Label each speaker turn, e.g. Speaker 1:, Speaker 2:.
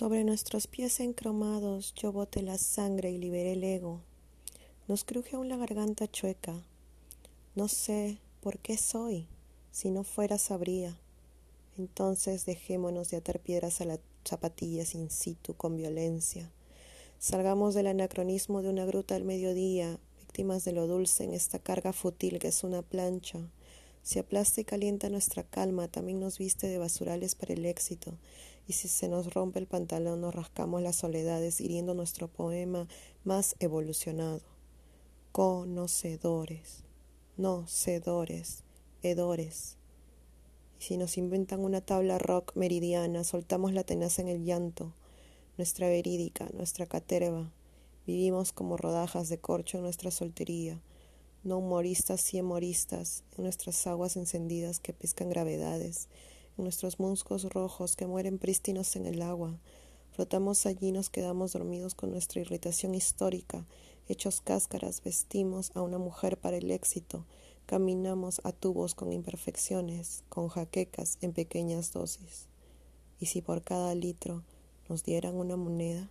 Speaker 1: Sobre nuestros pies encromados yo boté la sangre y liberé el ego. Nos cruje aún la garganta chueca. No sé por qué soy. Si no fuera sabría. Entonces dejémonos de atar piedras a las zapatillas in situ con violencia. Salgamos del anacronismo de una gruta al mediodía, víctimas de lo dulce en esta carga fútil que es una plancha. Si aplasta y calienta nuestra calma, también nos viste de basurales para el éxito y si se nos rompe el pantalón nos rascamos las soledades hiriendo nuestro poema más evolucionado. Conocedores, no cedores, hedores. Y si nos inventan una tabla rock meridiana, soltamos la tenaza en el llanto, nuestra verídica, nuestra caterva. Vivimos como rodajas de corcho en nuestra soltería, no humoristas y humoristas en nuestras aguas encendidas que pescan gravedades nuestros musgos rojos que mueren prístinos en el agua. Flotamos allí, nos quedamos dormidos con nuestra irritación histórica, hechos cáscaras, vestimos a una mujer para el éxito, caminamos a tubos con imperfecciones, con jaquecas en pequeñas dosis. Y si por cada litro nos dieran una moneda,